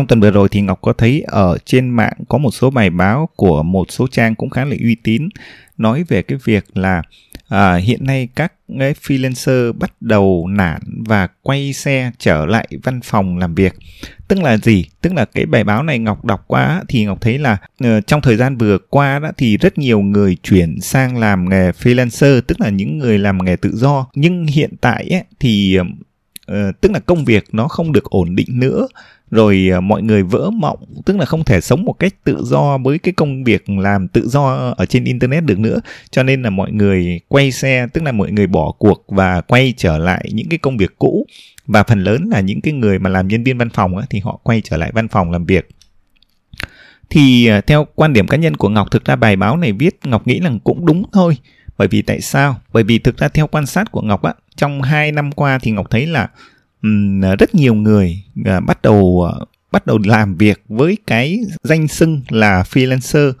trong tuần vừa rồi thì Ngọc có thấy ở trên mạng có một số bài báo của một số trang cũng khá là uy tín nói về cái việc là à, hiện nay các cái freelancer bắt đầu nản và quay xe trở lại văn phòng làm việc. Tức là gì? Tức là cái bài báo này ngọc đọc qua thì ngọc thấy là uh, trong thời gian vừa qua đó thì rất nhiều người chuyển sang làm nghề freelancer tức là những người làm nghề tự do. Nhưng hiện tại ấy, thì uh, tức là công việc nó không được ổn định nữa rồi à, mọi người vỡ mộng tức là không thể sống một cách tự do với cái công việc làm tự do ở trên internet được nữa. Cho nên là mọi người quay xe tức là mọi người bỏ cuộc và quay trở lại những cái công việc cũ. Và phần lớn là những cái người mà làm nhân viên văn phòng á, thì họ quay trở lại văn phòng làm việc. Thì à, theo quan điểm cá nhân của Ngọc thực ra bài báo này viết Ngọc nghĩ là cũng đúng thôi. Bởi vì tại sao? Bởi vì thực ra theo quan sát của Ngọc á trong hai năm qua thì Ngọc thấy là um, rất nhiều người uh, bắt đầu uh, bắt đầu làm việc với cái danh xưng là freelancer.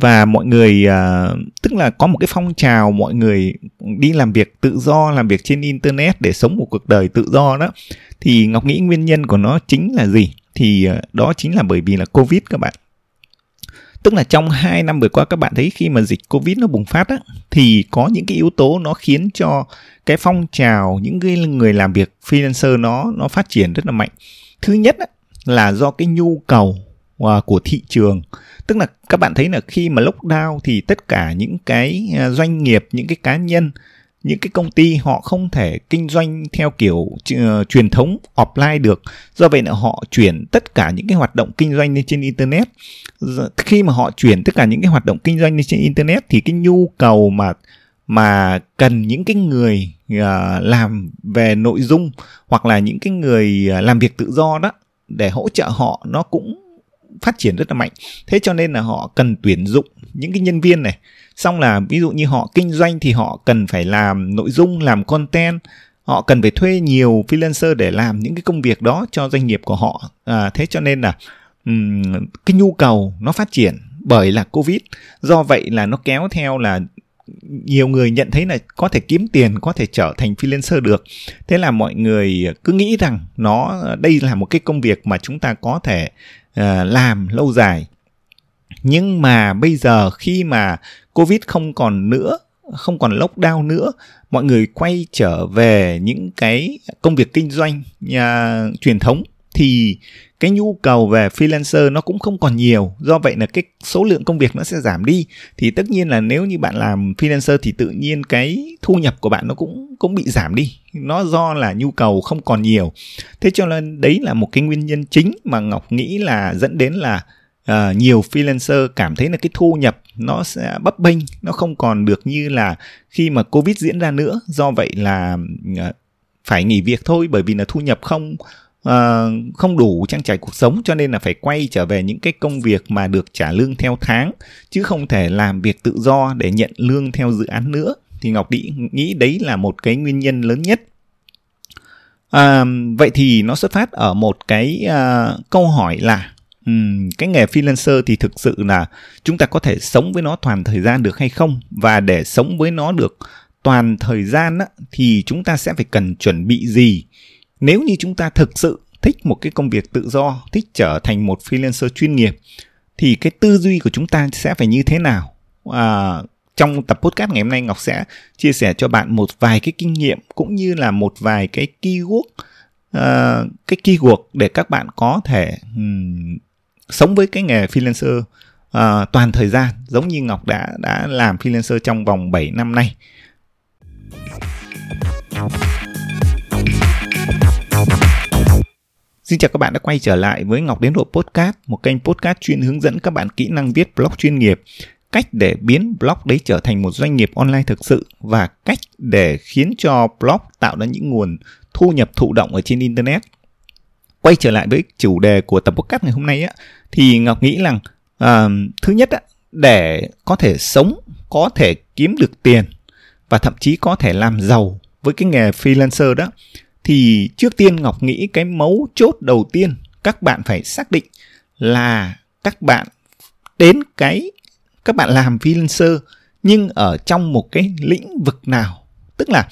Và mọi người uh, tức là có một cái phong trào mọi người đi làm việc tự do làm việc trên internet để sống một cuộc đời tự do đó. Thì ngọc nghĩ nguyên nhân của nó chính là gì? Thì uh, đó chính là bởi vì là covid các bạn tức là trong 2 năm vừa qua các bạn thấy khi mà dịch covid nó bùng phát á thì có những cái yếu tố nó khiến cho cái phong trào những cái người làm việc freelancer nó nó phát triển rất là mạnh. Thứ nhất á, là do cái nhu cầu à, của thị trường. Tức là các bạn thấy là khi mà lockdown thì tất cả những cái à, doanh nghiệp những cái cá nhân những cái công ty họ không thể kinh doanh theo kiểu uh, truyền thống offline được. Do vậy là họ chuyển tất cả những cái hoạt động kinh doanh lên trên internet. Khi mà họ chuyển tất cả những cái hoạt động kinh doanh lên trên internet thì cái nhu cầu mà mà cần những cái người uh, làm về nội dung hoặc là những cái người uh, làm việc tự do đó để hỗ trợ họ nó cũng phát triển rất là mạnh. Thế cho nên là họ cần tuyển dụng những cái nhân viên này. Xong là ví dụ như họ kinh doanh thì họ cần phải làm nội dung làm content. Họ cần phải thuê nhiều freelancer để làm những cái công việc đó cho doanh nghiệp của họ. À, thế cho nên là um, cái nhu cầu nó phát triển bởi là covid. Do vậy là nó kéo theo là nhiều người nhận thấy là có thể kiếm tiền có thể trở thành freelancer được. Thế là mọi người cứ nghĩ rằng nó đây là một cái công việc mà chúng ta có thể Ờ, làm lâu dài. Nhưng mà bây giờ khi mà covid không còn nữa không còn lockdown nữa mọi người quay trở về những cái công việc kinh doanh nhà, truyền thống thì cái nhu cầu về freelancer nó cũng không còn nhiều. Do vậy là cái số lượng công việc nó sẽ giảm đi. Thì tất nhiên là nếu như bạn làm freelancer thì tự nhiên cái thu nhập của bạn nó cũng cũng bị giảm đi. Nó do là nhu cầu không còn nhiều. Thế cho nên đấy là một cái nguyên nhân chính mà ngọc nghĩ là dẫn đến là uh, nhiều freelancer cảm thấy là cái thu nhập nó sẽ bấp bênh nó không còn được như là khi mà covid diễn ra nữa. Do vậy là uh, phải nghỉ việc thôi bởi vì là thu nhập không uh, không đủ trang trải cuộc sống cho nên là phải quay trở về những cái công việc mà được trả lương theo tháng chứ không thể làm việc tự do để nhận lương theo dự án nữa. Thì ngọc Đĩ nghĩ đấy là một cái nguyên nhân lớn nhất. À, vậy thì nó xuất phát ở một cái à, câu hỏi là um, cái nghề freelancer thì thực sự là chúng ta có thể sống với nó toàn thời gian được hay không? Và để sống với nó được toàn thời gian á, thì chúng ta sẽ phải cần chuẩn bị gì? Nếu như chúng ta thực sự thích một cái công việc tự do thích trở thành một freelancer chuyên nghiệp thì cái tư duy của chúng ta sẽ phải như thế nào? À, trong tập podcast ngày hôm nay ngọc sẽ chia sẻ cho bạn một vài cái kinh nghiệm cũng như là một vài cái keyword uh, cái keyword để các bạn có thể um, sống với cái nghề freelancer uh, toàn thời gian giống như ngọc đã đã làm freelancer trong vòng 7 năm nay. Xin chào các bạn đã quay trở lại với Ngọc Đến Độ Podcast, một kênh podcast chuyên hướng dẫn các bạn kỹ năng viết blog chuyên nghiệp, cách để biến blog đấy trở thành một doanh nghiệp online thực sự và cách để khiến cho blog tạo ra những nguồn thu nhập thụ động ở trên internet. Quay trở lại với chủ đề của tập podcast ngày hôm nay á, thì Ngọc nghĩ rằng uh, thứ nhất á, để có thể sống, có thể kiếm được tiền và thậm chí có thể làm giàu với cái nghề freelancer đó thì trước tiên ngọc nghĩ cái mấu chốt đầu tiên các bạn phải xác định là các bạn đến cái các bạn làm freelancer nhưng ở trong một cái lĩnh vực nào. Tức là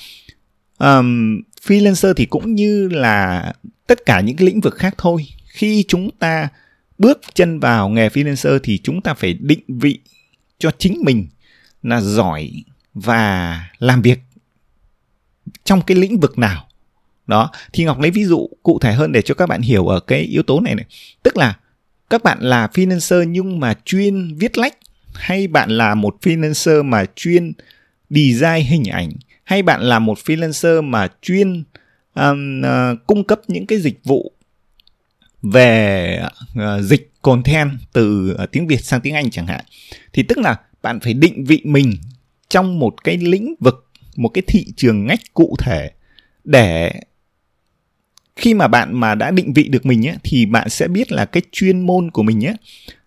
um, freelancer thì cũng như là tất cả những cái lĩnh vực khác thôi. Khi chúng ta bước chân vào nghề freelancer thì chúng ta phải định vị cho chính mình là giỏi và làm việc trong cái lĩnh vực nào đó thì ngọc lấy ví dụ cụ thể hơn để cho các bạn hiểu ở cái yếu tố này này. Tức là các bạn là freelancer nhưng mà chuyên viết lách hay bạn là một freelancer mà chuyên design hình ảnh hay bạn là một freelancer mà chuyên um, uh, cung cấp những cái dịch vụ về uh, dịch content từ uh, tiếng Việt sang tiếng Anh chẳng hạn. Thì tức là bạn phải định vị mình trong một cái lĩnh vực một cái thị trường ngách cụ thể để khi mà bạn mà đã định vị được mình ấy, thì bạn sẽ biết là cái chuyên môn của mình ấy,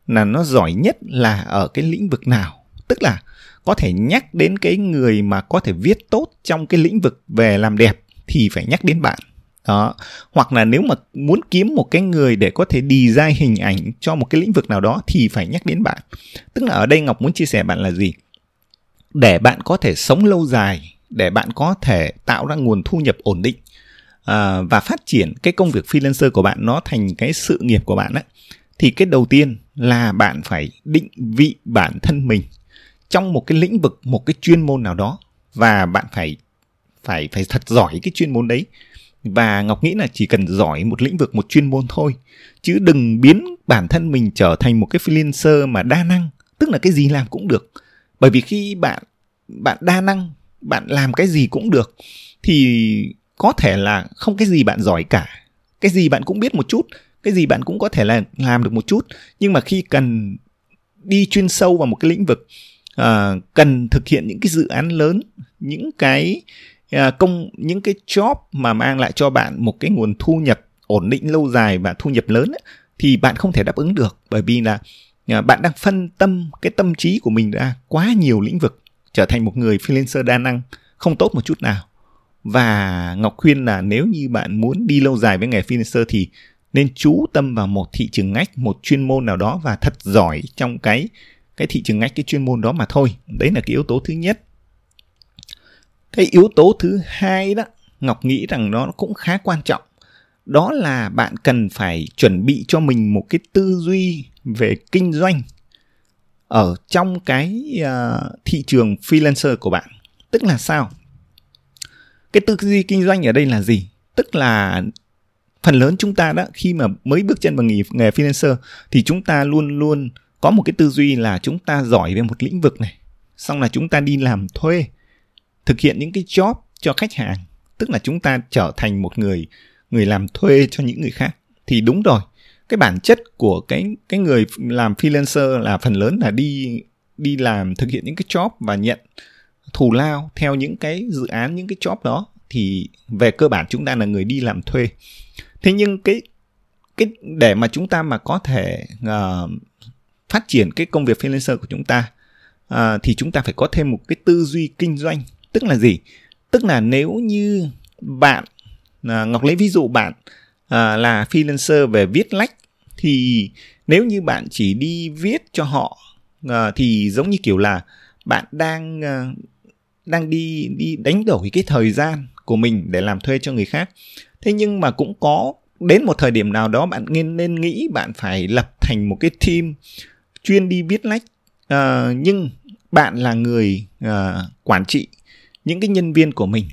là nó giỏi nhất là ở cái lĩnh vực nào. Tức là có thể nhắc đến cái người mà có thể viết tốt trong cái lĩnh vực về làm đẹp thì phải nhắc đến bạn. Đó. Hoặc là nếu mà muốn kiếm một cái người để có thể design hình ảnh cho một cái lĩnh vực nào đó thì phải nhắc đến bạn. Tức là ở đây ngọc muốn chia sẻ bạn là gì? Để bạn có thể sống lâu dài để bạn có thể tạo ra nguồn thu nhập ổn định À, và phát triển cái công việc freelancer của bạn nó thành cái sự nghiệp của bạn ấy, thì cái đầu tiên là bạn phải định vị bản thân mình trong một cái lĩnh vực, một cái chuyên môn nào đó. Và bạn phải phải phải thật giỏi cái chuyên môn đấy. Và ngọc nghĩ là chỉ cần giỏi một lĩnh vực, một chuyên môn thôi. Chứ đừng biến bản thân mình trở thành một cái freelancer mà đa năng, tức là cái gì làm cũng được. Bởi vì khi bạn bạn đa năng, bạn làm cái gì cũng được, thì có thể là không cái gì bạn giỏi cả. Cái gì bạn cũng biết một chút cái gì bạn cũng có thể là làm được một chút. Nhưng mà khi cần đi chuyên sâu vào một cái lĩnh vực uh, cần thực hiện những cái dự án lớn những cái uh, công những cái job mà mang lại cho bạn một cái nguồn thu nhập ổn định lâu dài và thu nhập lớn ấy, thì bạn không thể đáp ứng được. Bởi vì là uh, bạn đang phân tâm cái tâm trí của mình ra quá nhiều lĩnh vực trở thành một người freelancer đa năng không tốt một chút nào và ngọc khuyên là nếu như bạn muốn đi lâu dài với nghề freelancer thì nên chú tâm vào một thị trường ngách một chuyên môn nào đó và thật giỏi trong cái cái thị trường ngách cái chuyên môn đó mà thôi. Đấy là cái yếu tố thứ nhất. Cái yếu tố thứ hai đó ngọc nghĩ rằng nó cũng khá quan trọng. Đó là bạn cần phải chuẩn bị cho mình một cái tư duy về kinh doanh ở trong cái uh, thị trường freelancer của bạn. Tức là sao? Cái tư duy kinh doanh ở đây là gì? Tức là phần lớn chúng ta đó khi mà mới bước chân vào nghề, nghề freelancer thì chúng ta luôn luôn có một cái tư duy là chúng ta giỏi về một lĩnh vực này. Xong là chúng ta đi làm thuê thực hiện những cái job cho khách hàng. Tức là chúng ta trở thành một người người làm thuê cho những người khác. Thì đúng rồi cái bản chất của cái cái người làm freelancer là phần lớn là đi đi làm thực hiện những cái job và nhận thù lao theo những cái dự án những cái job đó thì về cơ bản chúng ta là người đi làm thuê. Thế nhưng cái cái để mà chúng ta mà có thể uh, phát triển cái công việc freelancer của chúng ta uh, thì chúng ta phải có thêm một cái tư duy kinh doanh. Tức là gì? Tức là nếu như bạn uh, ngọc lấy ví dụ bạn uh, là freelancer về viết lách thì nếu như bạn chỉ đi viết cho họ uh, thì giống như kiểu là bạn đang uh, đang đi đi đánh đổi cái thời gian của mình để làm thuê cho người khác. Thế nhưng mà cũng có đến một thời điểm nào đó bạn nên nên nghĩ bạn phải lập thành một cái team chuyên đi viết lách. Uh, nhưng bạn là người uh, quản trị những cái nhân viên của mình.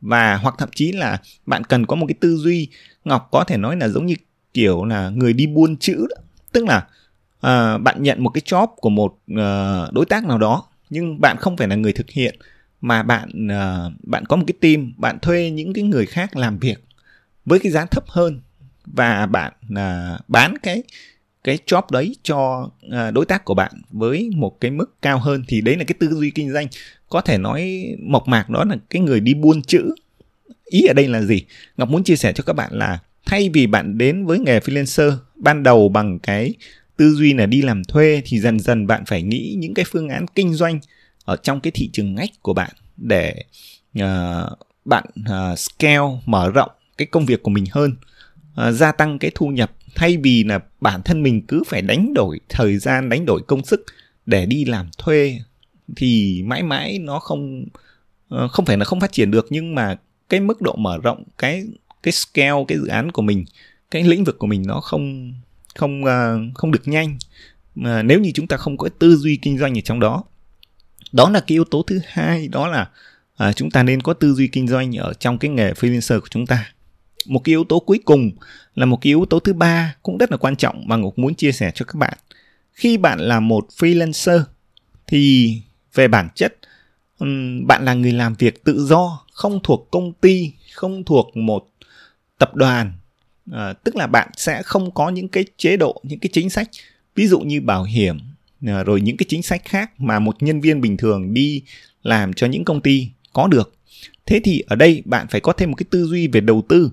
Và hoặc thậm chí là bạn cần có một cái tư duy ngọc có thể nói là giống như kiểu là người đi buôn chữ đó. tức là uh, bạn nhận một cái job của một uh, đối tác nào đó nhưng bạn không phải là người thực hiện mà bạn uh, bạn có một cái team bạn thuê những cái người khác làm việc với cái giá thấp hơn và bạn uh, bán cái cái job đấy cho uh, đối tác của bạn với một cái mức cao hơn thì đấy là cái tư duy kinh doanh. Có thể nói mộc mạc đó là cái người đi buôn chữ. Ý ở đây là gì? Ngọc muốn chia sẻ cho các bạn là thay vì bạn đến với nghề freelancer ban đầu bằng cái tư duy là đi làm thuê thì dần dần bạn phải nghĩ những cái phương án kinh doanh ở trong cái thị trường ngách của bạn để uh, bạn uh, scale mở rộng cái công việc của mình hơn uh, gia tăng cái thu nhập thay vì là bản thân mình cứ phải đánh đổi thời gian đánh đổi công sức để đi làm thuê thì mãi mãi nó không uh, không phải là không phát triển được nhưng mà cái mức độ mở rộng cái cái scale cái dự án của mình cái lĩnh vực của mình nó không không uh, không được nhanh. Mà nếu như chúng ta không có tư duy kinh doanh ở trong đó đó là cái yếu tố thứ hai đó là à, chúng ta nên có tư duy kinh doanh ở trong cái nghề freelancer của chúng ta. Một cái yếu tố cuối cùng là một cái yếu tố thứ ba cũng rất là quan trọng mà ngọc muốn chia sẻ cho các bạn. Khi bạn là một freelancer thì về bản chất bạn là người làm việc tự do không thuộc công ty không thuộc một tập đoàn. À, tức là bạn sẽ không có những cái chế độ những cái chính sách. Ví dụ như bảo hiểm Ờ, rồi những cái chính sách khác mà một nhân viên bình thường đi làm cho những công ty có được. Thế thì ở đây bạn phải có thêm một cái tư duy về đầu tư.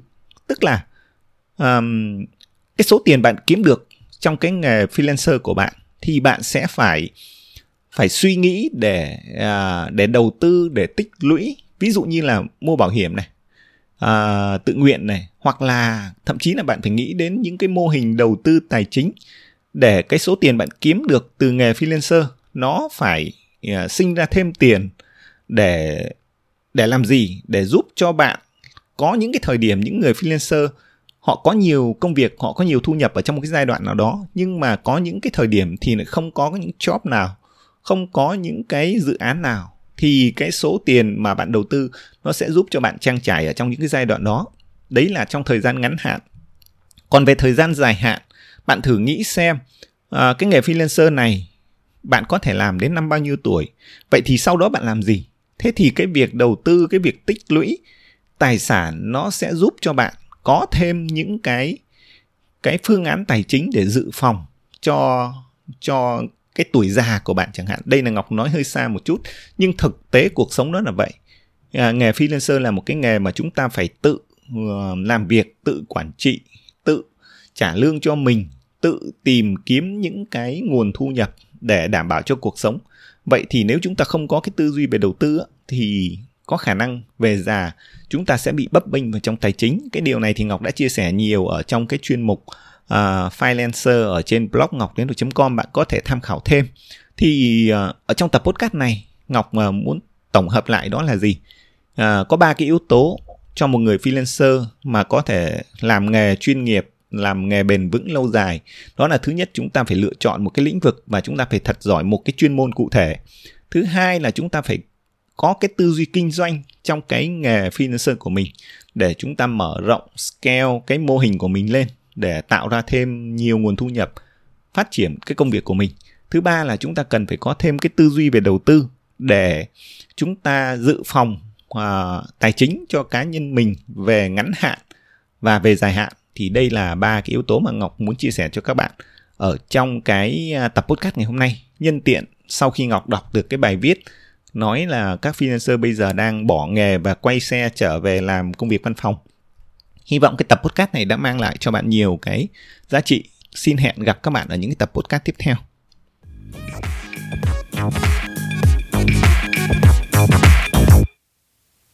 Tức là um, cái số tiền bạn kiếm được trong cái nghề freelancer của bạn thì bạn sẽ phải phải suy nghĩ để à, để đầu tư để tích lũy. Ví dụ như là mua bảo hiểm này à, tự nguyện này hoặc là thậm chí là bạn phải nghĩ đến những cái mô hình đầu tư tài chính để cái số tiền bạn kiếm được từ nghề freelancer nó phải uh, sinh ra thêm tiền để để làm gì? Để giúp cho bạn có những cái thời điểm những người freelancer họ có nhiều công việc họ có nhiều thu nhập ở trong một cái giai đoạn nào đó nhưng mà có những cái thời điểm thì lại không có những job nào không có những cái dự án nào thì cái số tiền mà bạn đầu tư nó sẽ giúp cho bạn trang trải ở trong những cái giai đoạn đó. Đấy là trong thời gian ngắn hạn. Còn về thời gian dài hạn bạn thử nghĩ xem à, cái nghề freelancer này bạn có thể làm đến năm bao nhiêu tuổi? Vậy thì sau đó bạn làm gì? Thế thì cái việc đầu tư cái việc tích lũy tài sản nó sẽ giúp cho bạn có thêm những cái cái phương án tài chính để dự phòng cho cho cái tuổi già của bạn chẳng hạn. Đây là ngọc nói hơi xa một chút nhưng thực tế cuộc sống đó là vậy. À, nghề freelancer là một cái nghề mà chúng ta phải tự uh, làm việc tự quản trị tự trả lương cho mình tự tìm kiếm những cái nguồn thu nhập để đảm bảo cho cuộc sống. Vậy thì nếu chúng ta không có cái tư duy về đầu tư thì có khả năng về già chúng ta sẽ bị bấp bênh vào trong tài chính. Cái điều này thì ngọc đã chia sẻ nhiều ở trong cái chuyên mục à, uh, freelancer ở trên blog ngọc đến com bạn có thể tham khảo thêm. Thì uh, ở trong tập podcast này ngọc uh, muốn tổng hợp lại đó là gì? Uh, có ba cái yếu tố cho một người freelancer mà có thể làm nghề chuyên nghiệp làm nghề bền vững lâu dài. Đó là thứ nhất chúng ta phải lựa chọn một cái lĩnh vực mà chúng ta phải thật giỏi một cái chuyên môn cụ thể. Thứ hai là chúng ta phải có cái tư duy kinh doanh trong cái nghề freelancer của mình để chúng ta mở rộng scale cái mô hình của mình lên để tạo ra thêm nhiều nguồn thu nhập phát triển cái công việc của mình. Thứ ba là chúng ta cần phải có thêm cái tư duy về đầu tư để chúng ta dự phòng uh, tài chính cho cá nhân mình về ngắn hạn và về dài hạn thì đây là ba cái yếu tố mà Ngọc muốn chia sẻ cho các bạn ở trong cái à, tập podcast ngày hôm nay. Nhân tiện, sau khi Ngọc đọc được cái bài viết nói là các freelancer bây giờ đang bỏ nghề và quay xe trở về làm công việc văn phòng. Hy vọng cái tập podcast này đã mang lại cho bạn nhiều cái giá trị. Xin hẹn gặp các bạn ở những cái tập podcast tiếp theo. Thank you